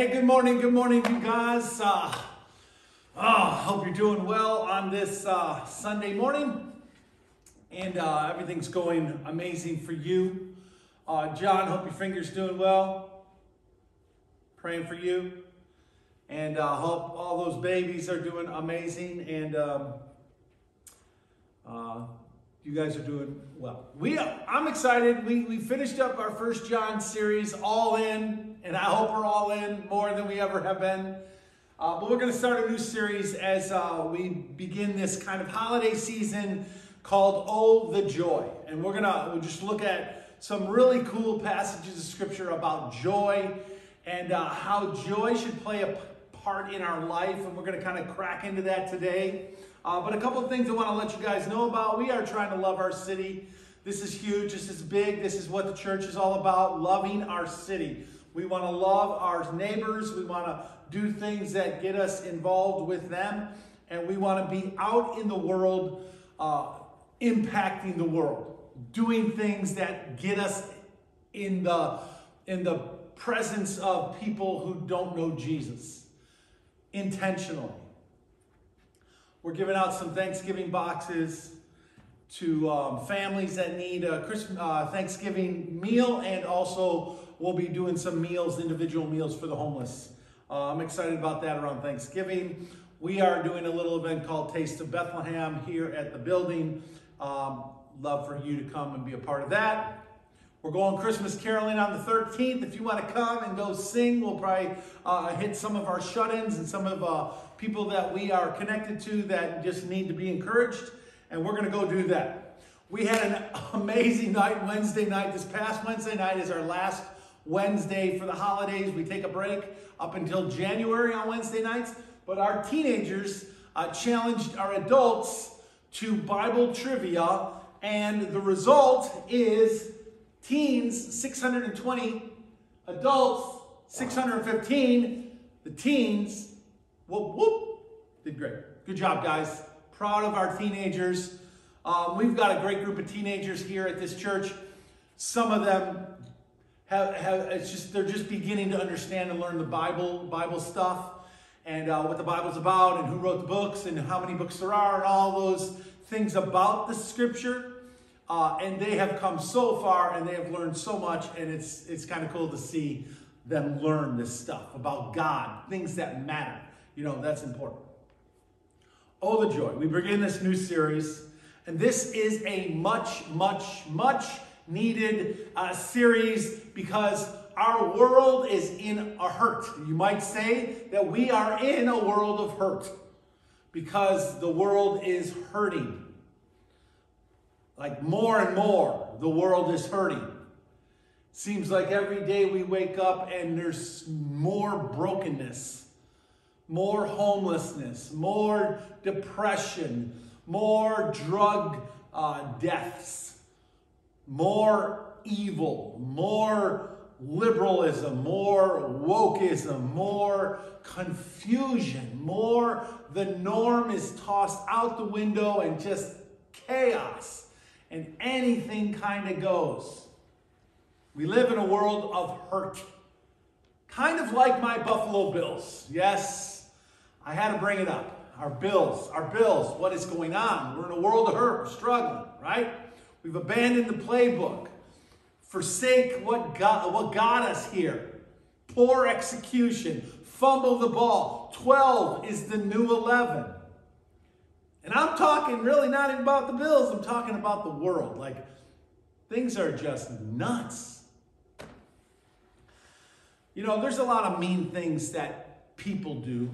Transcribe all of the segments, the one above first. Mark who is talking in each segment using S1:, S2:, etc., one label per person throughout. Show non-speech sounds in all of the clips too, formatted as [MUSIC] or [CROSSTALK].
S1: Hey, good morning, good morning, you guys. Uh, oh, hope you're doing well on this uh, Sunday morning, and uh, everything's going amazing for you. Uh, John, hope your finger's doing well. Praying for you, and uh, hope all those babies are doing amazing, and um, uh, you guys are doing well. We, I'm excited. We, we finished up our first John series, all in, and I hope we're all in more than we ever have been. Uh, but we're going to start a new series as uh, we begin this kind of holiday season called "Oh the Joy," and we're going to we'll just look at some really cool passages of scripture about joy and uh, how joy should play a part in our life, and we're going to kind of crack into that today. Uh, but a couple of things I want to let you guys know about. We are trying to love our city. This is huge. This is big. This is what the church is all about loving our city. We want to love our neighbors. We want to do things that get us involved with them. And we want to be out in the world, uh, impacting the world, doing things that get us in the, in the presence of people who don't know Jesus intentionally. We're giving out some Thanksgiving boxes to um, families that need a Christmas, uh, Thanksgiving meal, and also we'll be doing some meals, individual meals for the homeless. Uh, I'm excited about that around Thanksgiving. We are doing a little event called Taste of Bethlehem here at the building. Um, love for you to come and be a part of that. We're going Christmas caroling on the 13th. If you want to come and go sing, we'll probably uh, hit some of our shut ins and some of uh, people that we are connected to that just need to be encouraged. And we're going to go do that. We had an [LAUGHS] amazing night Wednesday night. This past Wednesday night is our last Wednesday for the holidays. We take a break up until January on Wednesday nights. But our teenagers uh, challenged our adults to Bible trivia. And the result is teens 620, adults 615, the teens, whoop, whoop, did great. Good job, guys. Proud of our teenagers. Um, we've got a great group of teenagers here at this church. Some of them have, have it's just they're just beginning to understand and learn the Bible, Bible stuff, and uh, what the Bible's about, and who wrote the books, and how many books there are, and all those things about the Scripture. Uh, and they have come so far and they have learned so much, and it's, it's kind of cool to see them learn this stuff about God, things that matter. You know, that's important. Oh, the joy. We begin this new series, and this is a much, much, much needed uh, series because our world is in a hurt. You might say that we are in a world of hurt because the world is hurting. Like more and more, the world is hurting. Seems like every day we wake up and there's more brokenness, more homelessness, more depression, more drug uh, deaths, more evil, more liberalism, more wokeism, more confusion, more the norm is tossed out the window and just chaos and anything kind of goes. We live in a world of hurt. Kind of like my Buffalo Bills. Yes, I had to bring it up. Our Bills, our Bills, what is going on? We're in a world of hurt. We're struggling, right? We've abandoned the playbook. Forsake what got, what got us here. Poor execution. Fumble the ball. 12 is the new 11. And I'm talking really not even about the Bills, I'm talking about the world. Like, things are just nuts. You know, there's a lot of mean things that people do.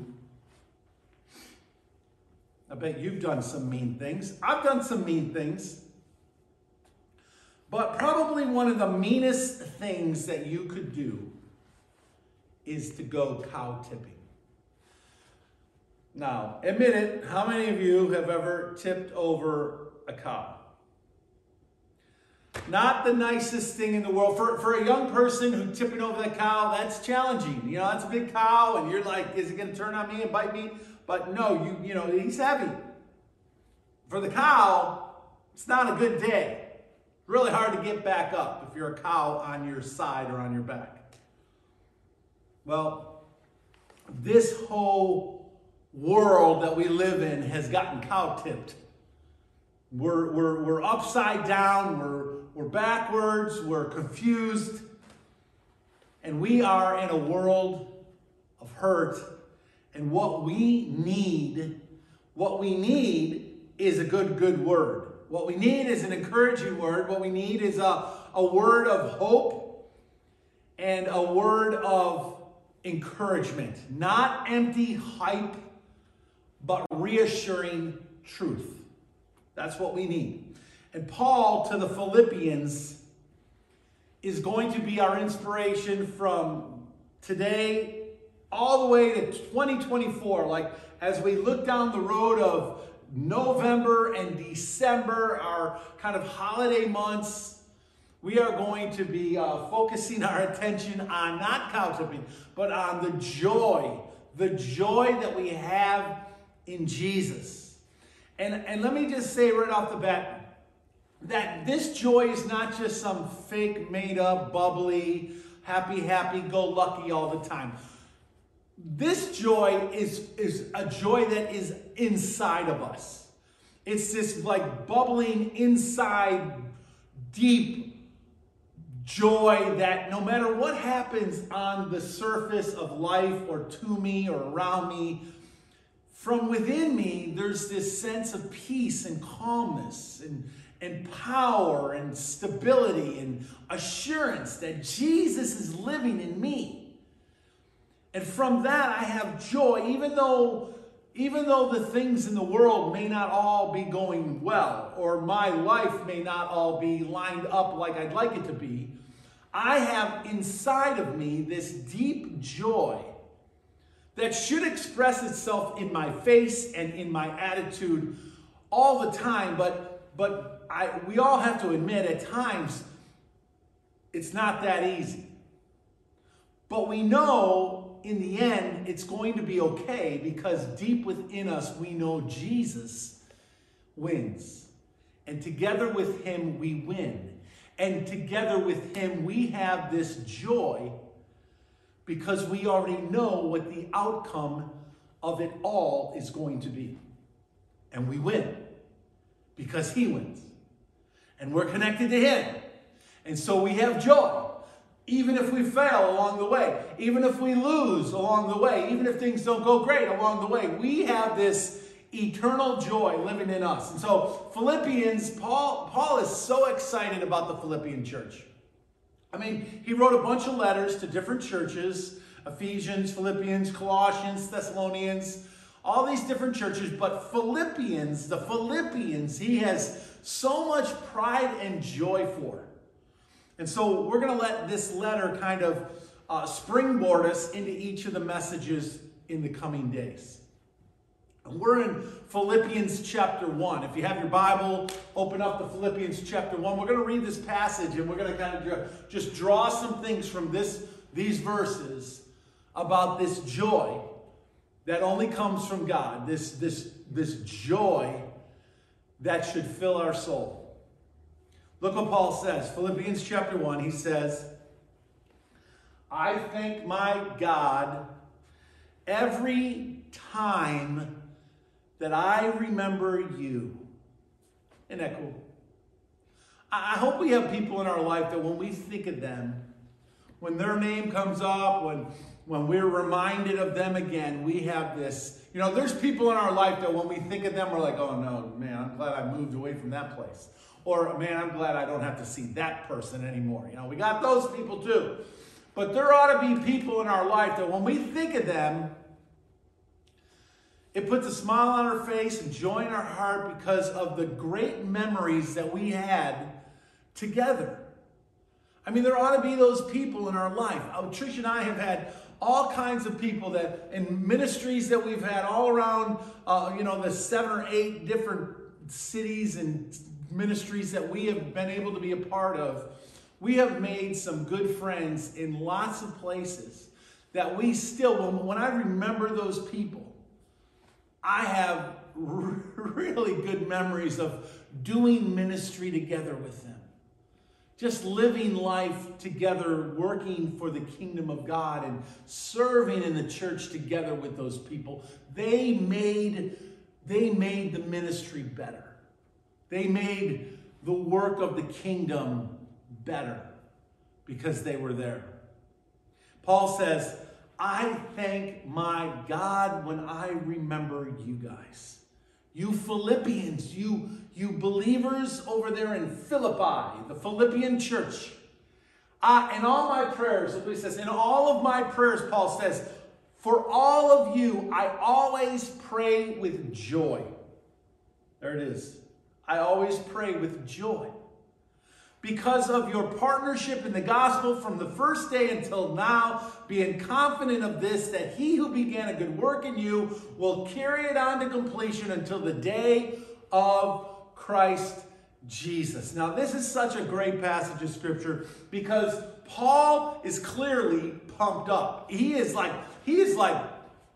S1: I bet you've done some mean things. I've done some mean things. But probably one of the meanest things that you could do is to go cow tipping. Now, admit it, how many of you have ever tipped over a cow? Not the nicest thing in the world. For, for a young person who tipping over that cow, that's challenging. You know, that's a big cow, and you're like, is it going to turn on me and bite me? But no, you, you know, he's heavy. For the cow, it's not a good day. Really hard to get back up if you're a cow on your side or on your back. Well, this whole world that we live in has gotten cow tipped. We're, we're, we're upside down, we're, we're backwards, we're confused, and we are in a world of hurt. And what we need, what we need is a good, good word. What we need is an encouraging word. What we need is a, a word of hope and a word of encouragement. Not empty hype, but reassuring truth. That's what we need. And Paul to the Philippians is going to be our inspiration from today all the way to 2024. Like as we look down the road of November and December, our kind of holiday months, we are going to be uh, focusing our attention on not tipping, but on the joy, the joy that we have in Jesus. And, and let me just say right off the bat that this joy is not just some fake, made up, bubbly, happy, happy, go lucky all the time. This joy is, is a joy that is inside of us. It's this like bubbling inside, deep joy that no matter what happens on the surface of life or to me or around me, from within me, there's this sense of peace and calmness and, and power and stability and assurance that Jesus is living in me. And from that, I have joy, even though, even though the things in the world may not all be going well, or my life may not all be lined up like I'd like it to be. I have inside of me this deep joy that should express itself in my face and in my attitude all the time, but, but I, we all have to admit at times it's not that easy. But we know in the end, it's going to be okay because deep within us, we know Jesus wins. And together with him, we win. And together with him, we have this joy because we already know what the outcome of it all is going to be. And we win because he wins. And we're connected to him. And so we have joy even if we fail along the way, even if we lose along the way, even if things don't go great along the way, we have this eternal joy living in us. And so Philippians, Paul, Paul is so excited about the Philippian church. I mean, he wrote a bunch of letters to different churches, Ephesians, Philippians, Colossians, Thessalonians, all these different churches, but Philippians, the Philippians, he has so much pride and joy for. And so we're going to let this letter kind of uh, springboard us into each of the messages in the coming days. And we're in Philippians chapter 1. If you have your Bible, open up to Philippians chapter 1. We're going to read this passage and we're going to kind of just draw some things from this, these verses about this joy that only comes from God, this, this, this joy that should fill our soul. Look what Paul says. Philippians chapter 1, he says, I thank my God every time that I remember you. Isn't that cool? I hope we have people in our life that when we think of them, when their name comes up, when, when we're reminded of them again, we have this. You know, there's people in our life that when we think of them, we're like, oh no, man, I'm glad I moved away from that place. Or, man, I'm glad I don't have to see that person anymore. You know, we got those people too. But there ought to be people in our life that when we think of them, it puts a smile on our face and joy in our heart because of the great memories that we had together. I mean, there ought to be those people in our life. Oh, Trish and I have had all kinds of people that in ministries that we've had all around, uh, you know, the seven or eight different cities and ministries that we have been able to be a part of, we have made some good friends in lots of places that we still, when I remember those people, I have [LAUGHS] really good memories of doing ministry together with them. just living life together, working for the kingdom of God and serving in the church together with those people, they made, they made the ministry better. They made the work of the kingdom better because they were there. Paul says, I thank my God when I remember you guys. You Philippians, you, you believers over there in Philippi, the Philippian church. Uh, in all my prayers, he says, in all of my prayers, Paul says, for all of you, I always pray with joy. There it is. I always pray with joy because of your partnership in the gospel from the first day until now, being confident of this, that he who began a good work in you will carry it on to completion until the day of Christ Jesus. Now, this is such a great passage of scripture because Paul is clearly pumped up. He is like, he is like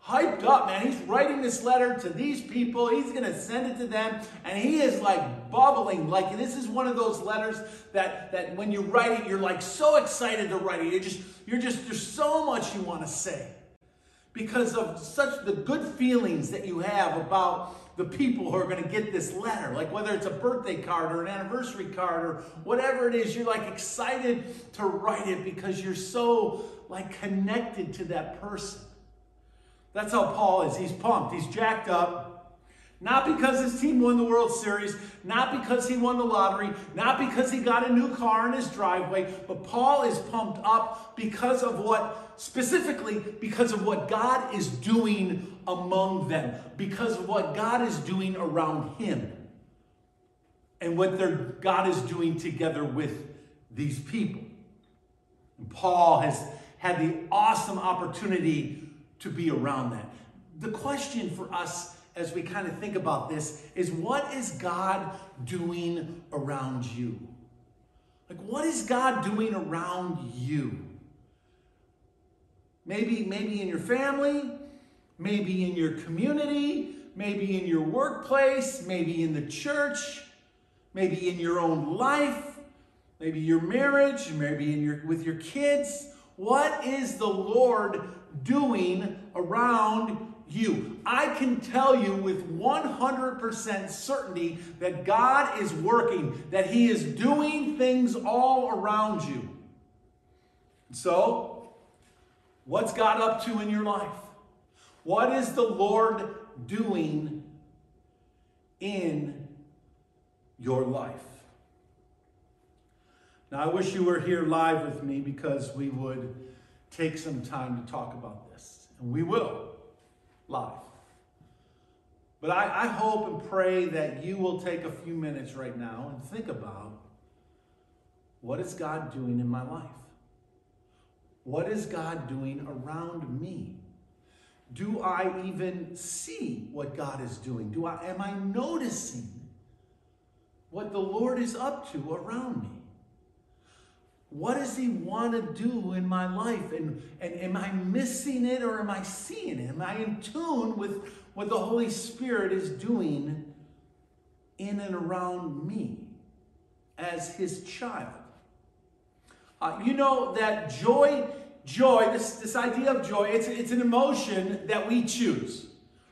S1: hyped up, man. He's writing this letter to these people. He's going to send it to them. And he is like bubbling. Like this is one of those letters that, that when you write it, you're like so excited to write it. You're just, you're just, there's so much you want to say because of such the good feelings that you have about the people who are going to get this letter. Like whether it's a birthday card or an anniversary card or whatever it is, you're like excited to write it because you're so like connected to that person. That's how Paul is. He's pumped, he's jacked up. Not because his team won the World Series, not because he won the lottery, not because he got a new car in his driveway, but Paul is pumped up because of what, specifically, because of what God is doing among them, because of what God is doing around him, and what their, God is doing together with these people. And Paul has had the awesome opportunity to be around that. The question for us as we kind of think about this is what is God doing around you? Like, what is God doing around you? Maybe, maybe in your family, maybe in your community, maybe in your workplace, maybe in the church, maybe in your own life, maybe your marriage, maybe in your with your kids. What is the Lord doing around you? I can tell you with 100% certainty that God is working, that He is doing things all around you. So, what's God up to in your life? What is the Lord doing in your life? Now, I wish you were here live with me because we would take some time to talk about this. And we will live. But I, I, hope and pray that you will take a few minutes right now and think about what is God doing in my life? What is God doing around me? Do I even see what God is doing? Do I am I noticing what the Lord is up to around me? What does he want to do in my life? And, and am I missing it or am I seeing it? Am I in tune with what the Holy Spirit is doing in and around me as his child? Uh, you know that joy, joy, this, this idea of joy, it's, it's an emotion that we choose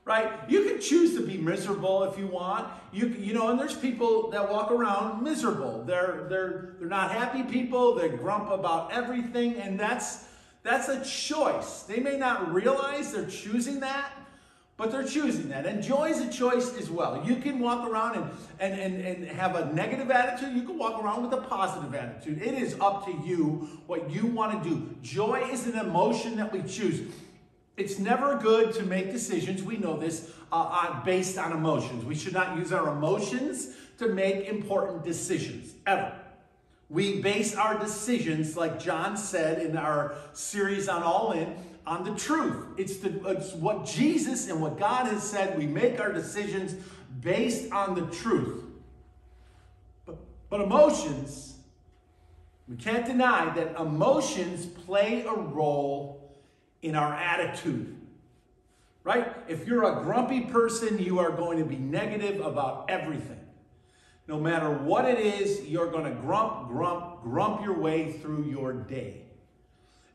S1: right? You can choose to be miserable if you want. You, you know, and there's people that walk around miserable. They're, they're, they're not happy people. They grump about everything, and that's, that's a choice. They may not realize they're choosing that, but they're choosing that. And joy is a choice as well. You can walk around and, and, and, and have a negative attitude. You can walk around with a positive attitude. It is up to you what you want to do. Joy is an emotion that we choose. It's never good to make decisions, we know this, uh, uh, based on emotions. We should not use our emotions to make important decisions, ever. We base our decisions, like John said in our series on All In, on the truth. It's, the, it's what Jesus and what God has said. We make our decisions based on the truth. But, but emotions, we can't deny that emotions play a role in our attitude. Right? If you're a grumpy person, you are going to be negative about everything. no matter what it is, you're going to grump, grump, grump your way through your day.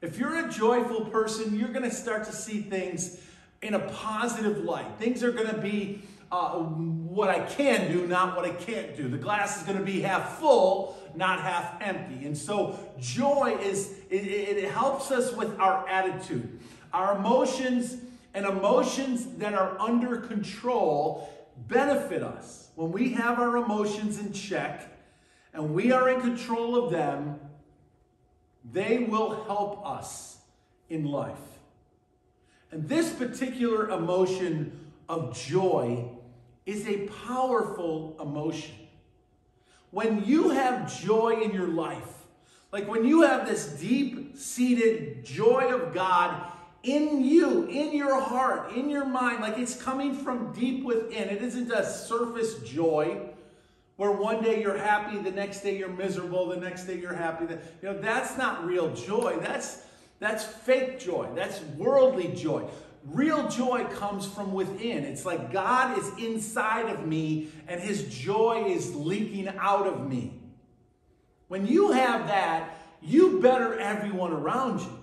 S1: If you're a joyful person, you're going to start to see things in a positive light. Things are going to be uh, what I can do, not what I can't do. The glass is going to be half full, not half empty. And so joy is, it, it helps us with our attitude. Our emotions and emotions that are under control benefit us. When we have our emotions in check and we are in control of them, they will help us in life. And this particular emotion of joy is a powerful emotion. When you have joy in your life, like when you have this deep seated joy of God in you, in your heart, in your mind, like it's coming from deep within. It isn't a surface joy where one day you're happy, the next day you're miserable, the next day you're happy. You know, that's not real joy. That's that's fake joy. That's worldly joy. Real joy comes from within. It's like God is inside of me and his joy is leaking out of me. When you have that, you better everyone around you.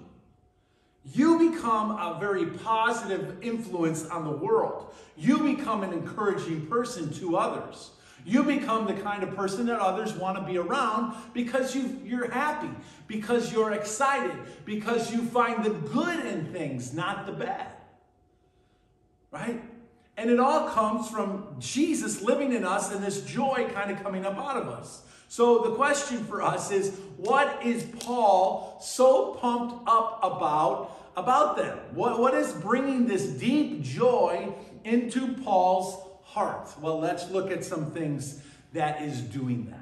S1: You become a very positive influence on the world. You become an encouraging person to others. You become the kind of person that others want to be around because you, you're happy, because you're excited, because you find the good in things, not the bad. Right? And it all comes from Jesus living in us and this joy kind of coming up out of us. So the question for us is what is Paul so pumped up about about them? What, what is bringing this deep joy into Paul's heart? Well, let's look at some things that is doing that.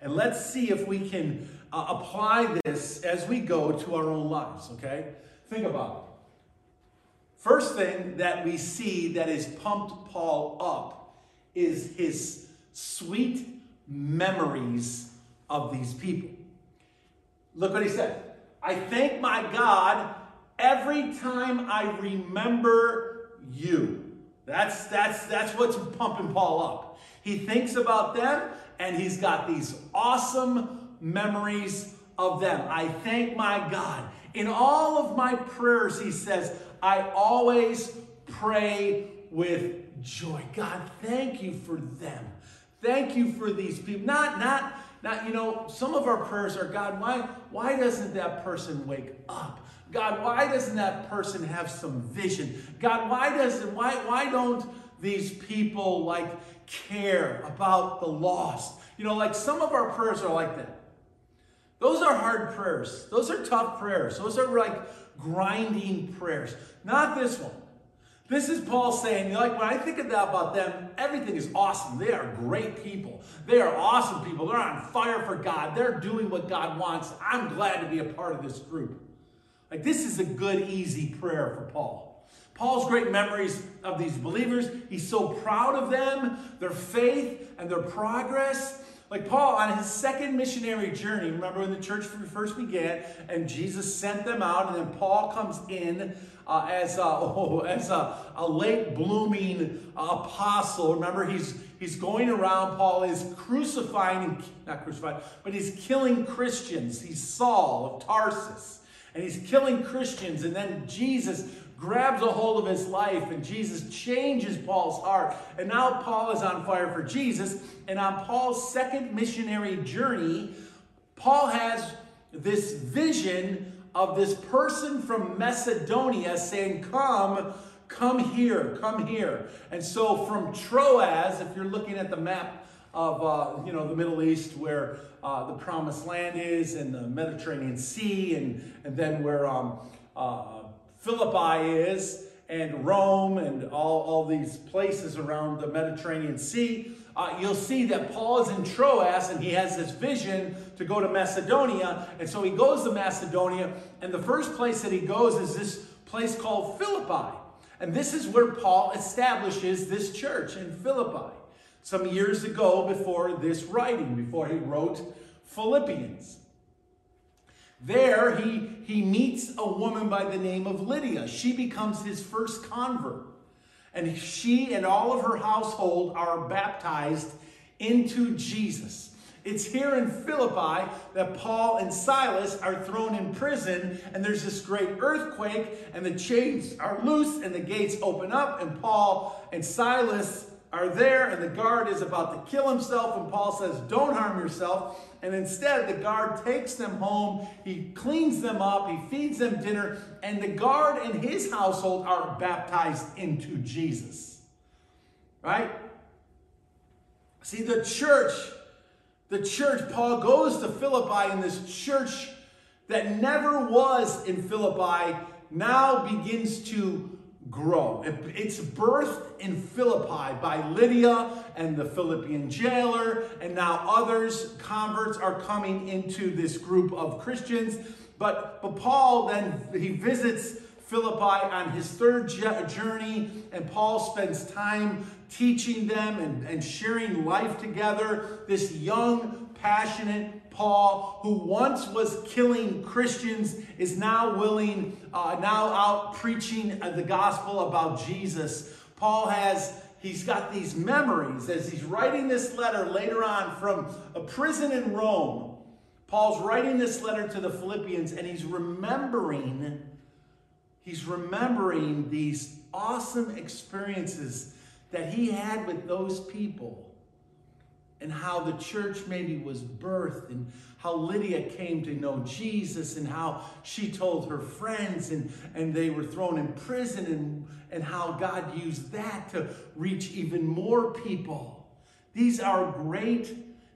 S1: And let's see if we can uh, apply this as we go to our own lives, okay? Think about it. First thing that we see that has pumped Paul up is his sweet memories of these people. Look what he said. I thank my God every time I remember you. That's, that's, that's what's pumping Paul up. He thinks about them and he's got these awesome memories of them. I thank my God. In all of my prayers, he says, I always pray with joy. God, thank you for them. Thank you for these people. Not, not, not, you know, some of our prayers are, God, why, why doesn't that person wake up? God, why doesn't that person have some vision? God, why doesn't why why don't these people like care about the lost? You know, like some of our prayers are like that. Those are hard prayers. Those are tough prayers. Those are like grinding prayers. Not this one. This is Paul saying, like, when I think about them, everything is awesome. They are great people. They are awesome people. They're on fire for God. They're doing what God wants. I'm glad to be a part of this group. Like, this is a good, easy prayer for Paul. Paul's great memories of these believers. He's so proud of them, their faith, and their progress. Like Paul on his second missionary journey, remember when the church first began and Jesus sent them out, and then Paul comes in uh, as, a, [LAUGHS] oh, as a, a late blooming apostle. Remember, he's, he's going around, Paul is crucifying, not crucifying, but he's killing Christians. He's Saul of Tarsus and he's killing Christians. And then Jesus grabs a hold of his life, and Jesus changes Paul's heart. And now Paul is on fire for Jesus. And on Paul's second missionary journey, Paul has this vision of this person from Macedonia saying, Come, come here, come here. And so from Troas, if you're looking at the map of uh, you know the Middle East, where uh, the Promised Land is, and the Mediterranean Sea, and, and then where um, uh, Philippi is, and Rome, and all, all these places around the Mediterranean Sea. Uh, you'll see that Paul is in Troas and he has this vision to go to Macedonia. And so he goes to Macedonia, and the first place that he goes is this place called Philippi. And this is where Paul establishes this church in Philippi some years ago before this writing, before he wrote Philippians. There, he, he meets a woman by the name of Lydia. She becomes his first convert. And she and all of her household are baptized into Jesus. It's here in Philippi that Paul and Silas are thrown in prison, and there's this great earthquake, and the chains are loose, and the gates open up, and Paul and Silas are there, and the guard is about to kill himself, and Paul says, Don't harm yourself. And instead, the guard takes them home, he cleans them up, he feeds them dinner, and the guard and his household are baptized into Jesus. Right? See, the church the church, Paul goes to Philippi, and this church that never was in Philippi now begins to grow. It's birthed in Philippi by Lydia and the Philippian jailer, and now others, converts, are coming into this group of Christians. But, but Paul then he visits Philippi on his third journey, and Paul spends time teaching them and, and sharing life together. This young, passionate Paul, who once was killing Christians, is now willing, uh, now out preaching the gospel about Jesus. Paul has he's got these memories as he's writing this letter later on from a prison in Rome. Paul's writing this letter to the Philippians and he's remembering he's remembering these awesome experiences that he had with those people and how the church maybe was birthed and how Lydia came to know Jesus and how she told her friends and, and they were thrown in prison and, and how God used that to reach even more people. These are great,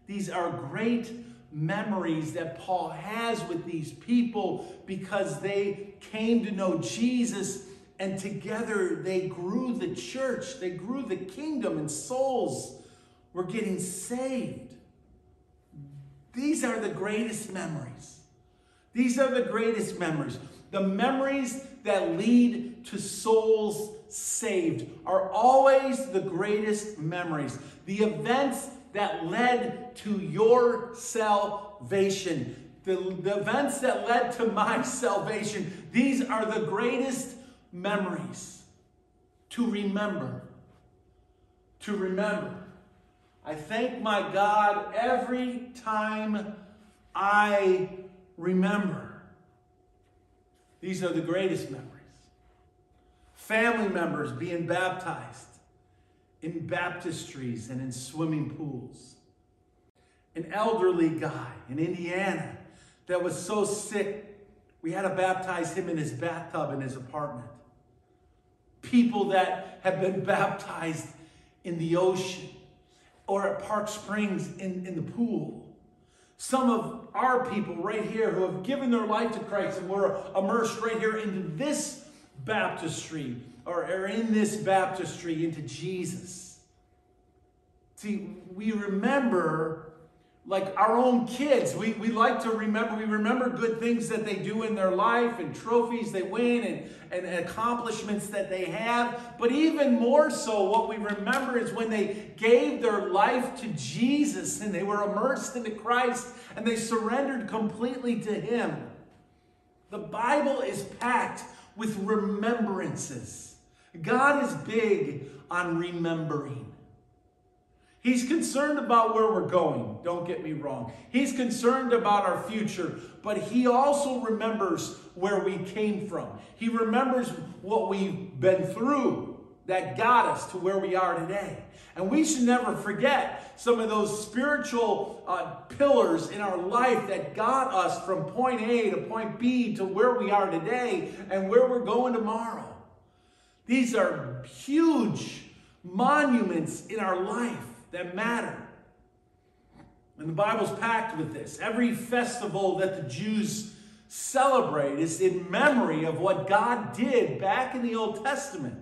S1: these are great memories that Paul has with these people because they came to know Jesus and together they grew the church, they grew the kingdom, and souls were getting saved. These are the greatest memories. These are the greatest memories. The memories that lead to souls saved are always the greatest memories. The events that led to your salvation, the, the events that led to my salvation, these are the greatest memories to remember. To remember. I thank my God every time I remember. These are the greatest memories. Family members being baptized in baptistries and in swimming pools. An elderly guy in Indiana that was so sick, we had to baptize him in his bathtub in his apartment people that have been baptized in the ocean or at Park Springs in, in the pool. Some of our people right here who have given their life to Christ and were immersed right here into this baptistry or, or in this baptistry into Jesus. See, we remember like our own kids. We, we like to remember, we remember good things that they do in their life and trophies they win and, and accomplishments that they have. But even more so, what we remember is when they gave their life to Jesus and they were immersed into Christ and they surrendered completely to Him. The Bible is packed with remembrances. God is big on remembering. He's concerned about where we're going, don't get me wrong. He's concerned about our future, but he also remembers where we came from. He remembers what we've been through that got us to where we are today. And we should never forget some of those spiritual uh, pillars in our life that got us from point A to point B to where we are today and where we're going tomorrow. These are huge monuments in our life that matter. And the Bible's packed with this. Every festival that the Jews celebrate is in memory of what God did back in the Old Testament.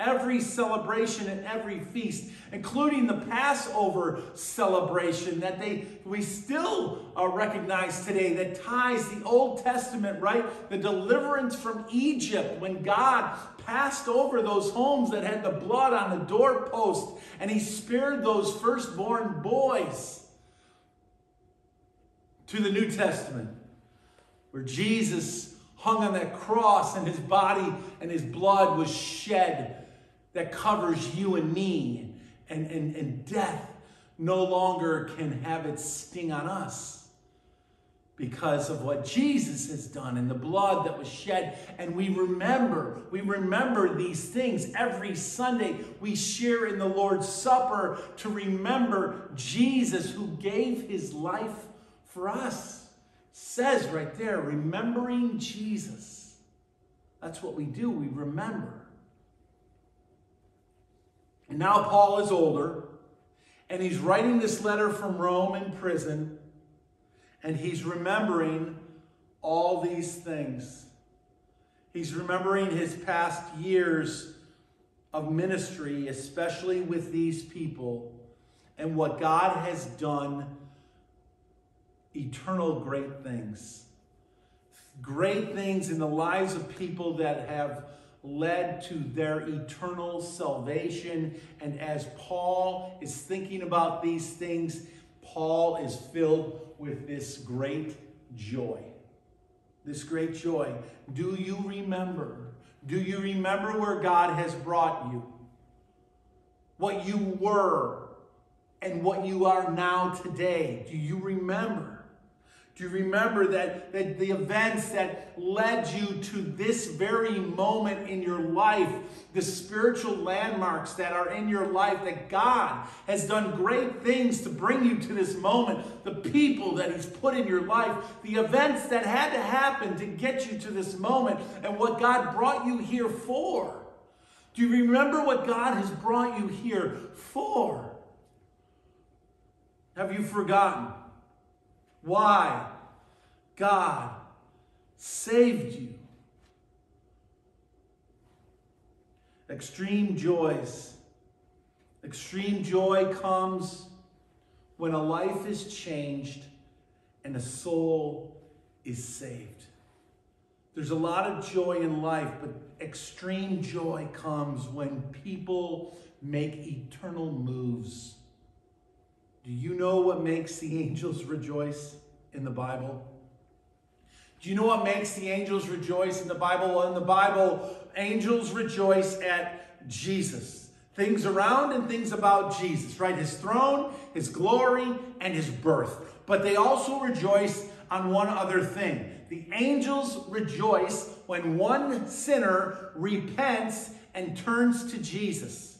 S1: Every celebration and every feast, including the Passover celebration that they we still uh, recognize today, that ties the Old Testament, right? The deliverance from Egypt when God passed over those homes that had the blood on the doorpost and he spared those firstborn boys to the New Testament, where Jesus hung on that cross and his body and his blood was shed that covers you and me, and, and, and death no longer can have its sting on us because of what Jesus has done and the blood that was shed. And we remember, we remember these things every Sunday. We share in the Lord's Supper to remember Jesus who gave his life for us. says right there, remembering Jesus. That's what we do, we remember. And now Paul is older, and he's writing this letter from Rome in prison and he's remembering all these things. He's remembering his past years of ministry, especially with these people, and what God has done eternal great things. Great things in the lives of people that have led to their eternal salvation. And as Paul is thinking about these things, Paul is filled with this great joy. This great joy. Do you remember? Do you remember where God has brought you? What you were and what you are now today. Do you remember? Do you remember that, that the events that led you to this very moment in your life, the spiritual landmarks that are in your life, that God has done great things to bring you to this moment, the people that He's put in your life, the events that had to happen to get you to this moment, and what God brought you here for? Do you remember what God has brought you here for? Have you forgotten? Why God saved you. Extreme joys. Extreme joy comes when a life is changed and a soul is saved. There's a lot of joy in life, but extreme joy comes when people make eternal moves. Do you know what makes the [LAUGHS] angels rejoice in the Bible? Do you know what makes the angels rejoice in the Bible? Well, in the Bible, angels rejoice at Jesus. Things around and things about Jesus, right? His throne, his glory, and his birth. But they also rejoice on one other thing. The angels rejoice when one sinner repents and turns to Jesus.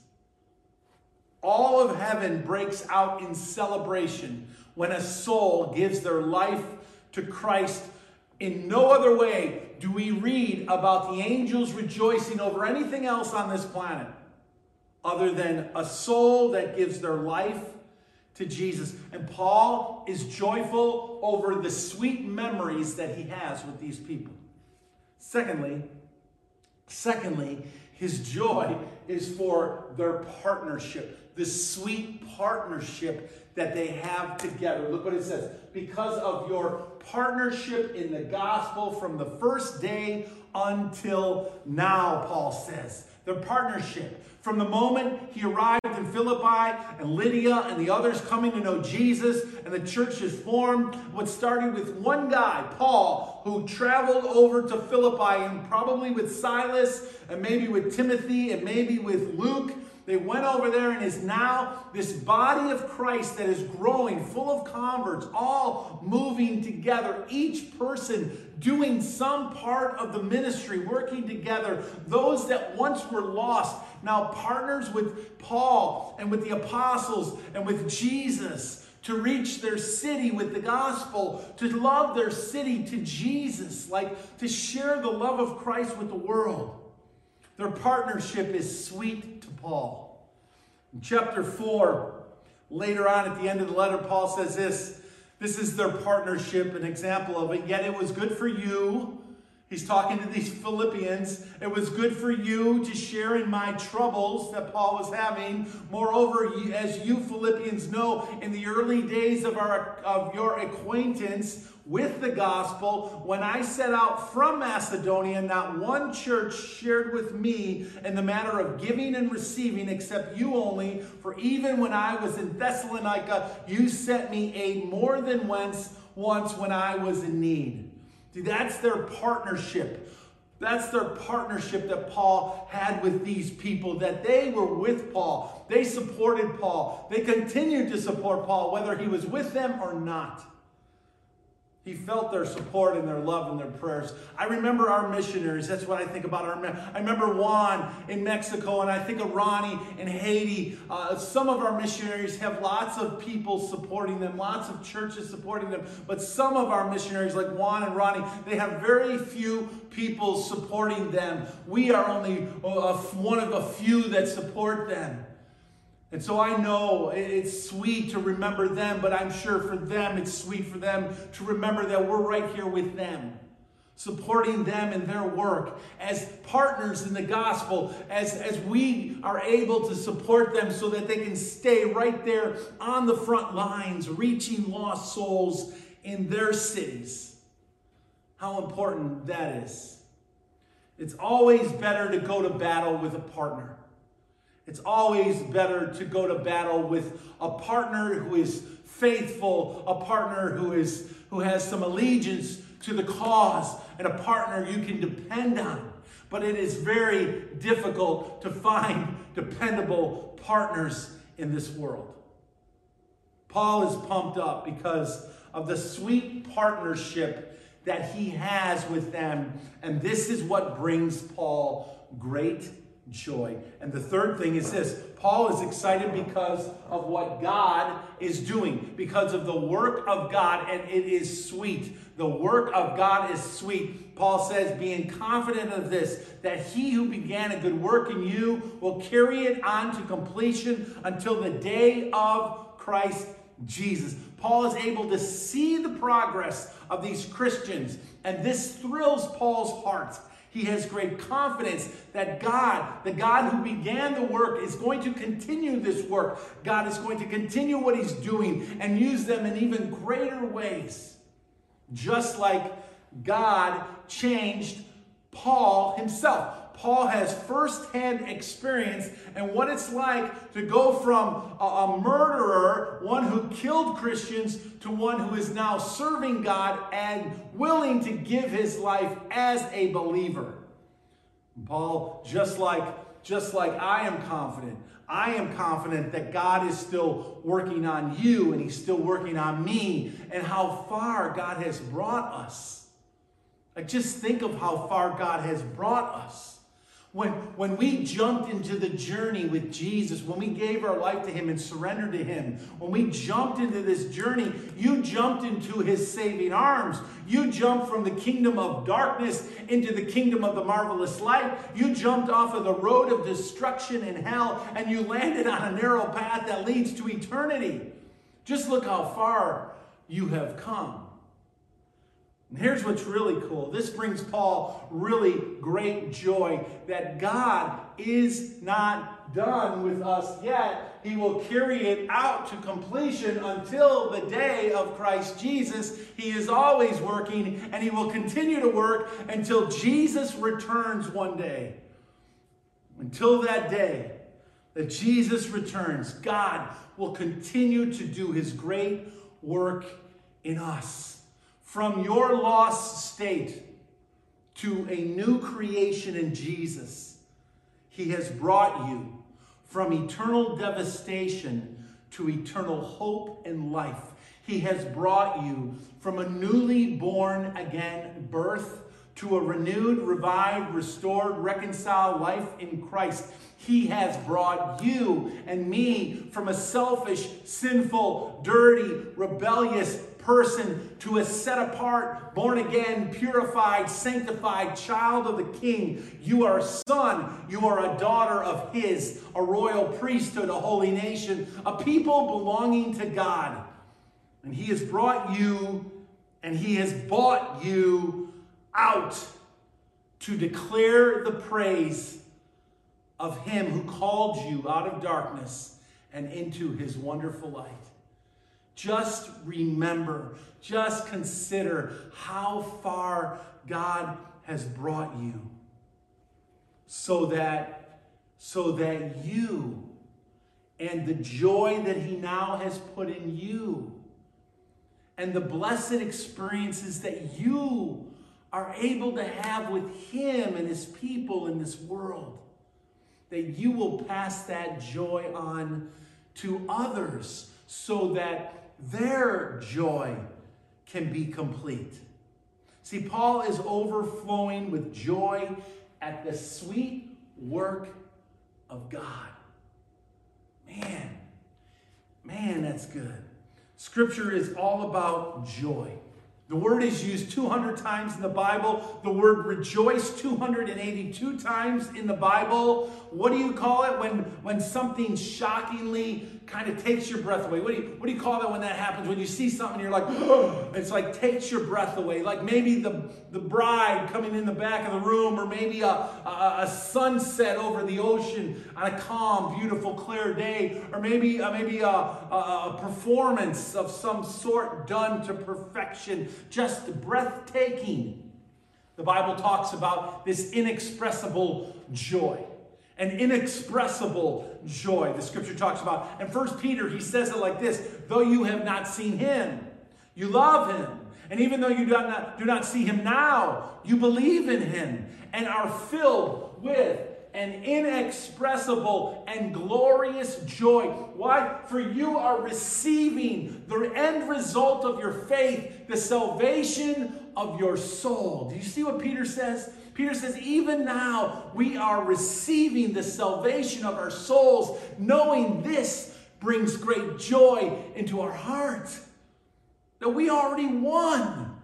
S1: All of heaven breaks out in celebration when a soul gives their life to Christ in no other way do we read about the angels rejoicing over anything else on this planet other than a soul that gives their life to Jesus. And Paul is joyful over the sweet memories that he has with these people. Secondly, secondly, his joy is for their partnership, the sweet partnership that they have together. Look what it says. Because of your partnership in the gospel from the first day until now, Paul says. Their partnership. From the moment he arrived in Philippi and Lydia and the others coming to know Jesus and the church is formed, what started with one guy, Paul, who traveled over to Philippi and probably with Silas and maybe with Timothy and maybe with Luke they went over there and is now this body of Christ that is growing, full of converts, all moving together, each person doing some part of the ministry, working together. Those that once were lost, now partners with Paul and with the apostles and with Jesus to reach their city with the gospel, to love their city to Jesus, like to share the love of Christ with the world. Their partnership is sweet to Paul. In chapter 4, later on at the end of the letter, Paul says this this is their partnership, an example of it. Yet it was good for you. He's talking to these Philippians. It was good for you to share in my troubles that Paul was having. Moreover, as you Philippians know, in the early days of, our, of your acquaintance, with the gospel. When I set out from Macedonia, not one church shared with me in the matter of giving and receiving except you only. For even when I was in Thessalonica, you sent me aid more than once, once when I was in need. See, that's their partnership. That's their partnership that Paul had with these people, that they were with Paul. They supported Paul. They continued to support Paul, whether he was with them or not. He felt their support and their love and their prayers. I remember our missionaries. That's what I think about our. I remember Juan in Mexico, and I think of Ronnie in Haiti. Uh, some of our missionaries have lots of people supporting them, lots of churches supporting them. But some of our missionaries, like Juan and Ronnie, they have very few people supporting them. We are only a, one of a few that support them. And so I know it's sweet to remember them, but I'm sure for them it's sweet for them to remember that we're right here with them, supporting them in their work as partners in the gospel, as, as we are able to support them so that they can stay right there on the front lines, reaching lost souls in their cities. How important that is. It's always better to go to battle with a partner. It's always better to go to battle with a partner who is faithful, a partner who is who has some allegiance to the cause, and a partner you can depend on. But it is very difficult to find dependable partners in this world. Paul is pumped up because of the sweet partnership that he has with them, and this is what brings Paul great joy. And the third thing is this Paul is excited because of what God is doing, because of the work of God, and it is sweet. The work of God is sweet. Paul says, being confident of this, that he who began a good work in you will carry it on to completion until the day of Christ Jesus. Paul is able to see the progress of these Christians, and this thrills Paul's heart. He has great confidence that God, the God who began the work, is going to continue this work. God is going to continue what He's doing and use them in even greater ways. Just like God changed Paul himself. Paul has firsthand experience and what it's like to go from a, a, murderer, one who killed Christians, to one who is now serving God and willing to give his life as a believer. Paul, just like, just like I am confident, I am confident that God is still working on you and he's still working on me and how far God has brought us. Like just think of how far God has brought us. When, when we jumped into the journey with Jesus, when we gave our life to Him and surrendered to Him, when we jumped into this journey, you jumped into His saving arms. You jumped from the kingdom of darkness into the kingdom of the marvelous light. You jumped off of the road of destruction and hell, and you landed on a narrow path that leads to eternity. Just look how far you have come. And here's what's really cool. This brings Paul really great joy that God is not done with us yet. He will carry it out to completion until the day of Christ Jesus. He is always working and he will continue to work until Jesus returns one day. Until that day that Jesus returns, God will continue to do his great work in us. From your lost state to a new creation in Jesus, He has brought you from eternal devastation to eternal hope and life. He has brought you from a newly born again birth to a renewed, revived, restored, reconciled life in Christ. He has brought you and me from a selfish, sinful, dirty, rebellious, person to a set apart, born again, purified, sanctified child of the King. You are a son, you are a daughter of His, a royal priesthood, a holy nation, a people belonging to God. And He has brought you and He has bought you out to declare the praise of Him who called you out of darkness and into His wonderful light. Just remember, just consider how far God has brought you so that so that you and the joy that he now has put in you and the blessed experiences that you are able to have with Him and His people in this world. That you will pass that joy on to others so that their joy can be complete. See, Paul is overflowing with joy at the sweet work of God. Man, man, that's good. Scripture is all about joy. The word is used 200 times in the Bible. The word rejoice 282 times in the Bible. What do you call it when, when something shockingly kind of takes your breath away? What do, you, what do you call that when that happens? When you see something, you're like, oh, [GASPS] it's like takes your breath away. Like maybe the, the bride coming in the back of the room, or maybe a, a, a sunset over the ocean on a calm, beautiful, clear day, or maybe, uh, maybe a, a, a performance of some sort done to perfection just breathtaking. The Bible talks about this inexpressible joy. An inexpressible joy, the scripture talks about. And First Peter, he says it like this though you have not seen him, you love him. And even though you do not, do not see him now, you believe in him and are filled with an inexpressible and glorious joy. Why? For you are receiving the end result of your faith, the salvation of your soul. Do you see what Peter says? Peter says, even now we are receiving the salvation of our souls, knowing this brings great joy into our hearts. That we already won.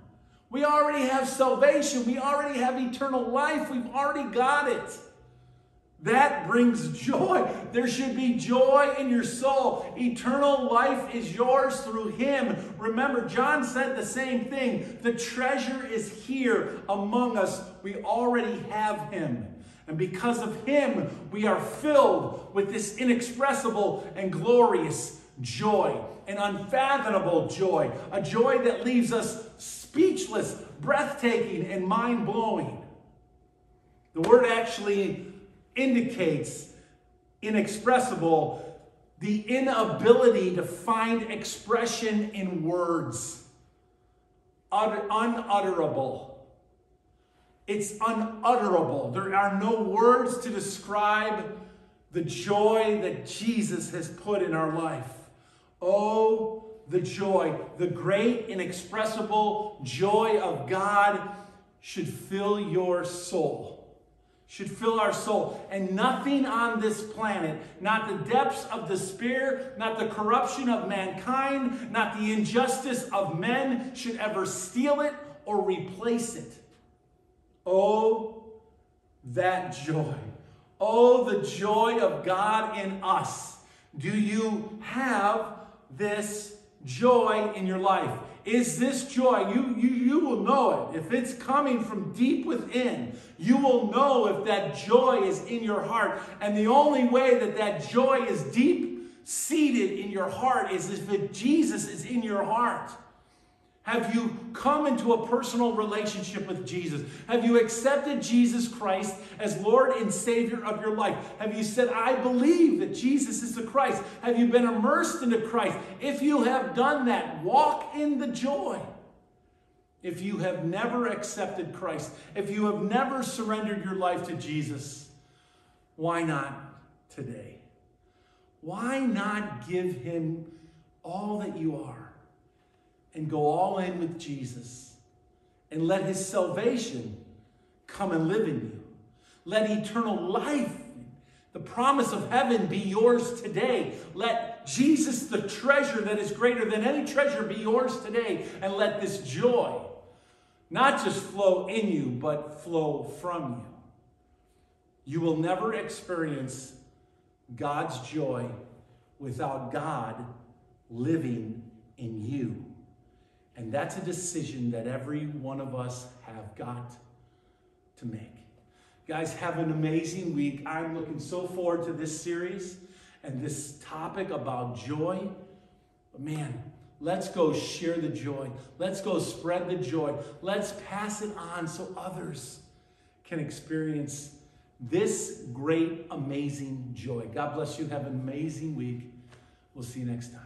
S1: We already have salvation. We already have eternal life. We've already got it. That brings joy. There should be joy in your soul. Eternal life is yours through Him. Remember, John said the same thing. The treasure is here among us. We already have Him. And because of Him, we are filled with this inexpressible and glorious joy, an unfathomable joy, a joy that leaves us speechless, breathtaking, and mind blowing. The word actually indicates inexpressible the inability to find expression in words, unutterable. It's unutterable. There are no words to describe the joy that Jesus has put in our life. Oh, the joy, the great, inexpressible joy of God should fill your soul should fill our soul. And nothing on this planet, not the depths of despair, not the corruption of mankind, not the injustice of men, should ever steal it or replace it. Oh, that joy. Oh, the joy of God in us. Do you have this joy in your life? Is this joy. You, you, you will know it. If it's coming from deep within, you will know if that joy is in your heart. And the only way that that joy is deep seated in your heart is if Jesus is in your heart. Have you come into a personal relationship with Jesus? Have you accepted Jesus Christ as Lord and Savior of your life? Have you said, I believe that Jesus is the Christ? Have you been immersed into Christ? If you have done that, walk in the joy. If you have never accepted Christ, if you have never surrendered your life to Jesus, why not today? Why not give Him all that you are? And go all in with Jesus and let his salvation come and live in you. Let eternal life, the promise of heaven, be yours today. Let Jesus, the treasure that is greater than any treasure, be yours today. And let this joy not just flow in you, but flow from you. You will never experience God's joy without God living in you. And that's a decision that every one of us have got to make. Guys, have an amazing week. I'm looking so forward to this series and this topic about joy. But man, let's go share the joy. Let's go spread the joy. Let's pass it on so others can experience this great, amazing joy. God bless you. Have an amazing week. We'll see you next time.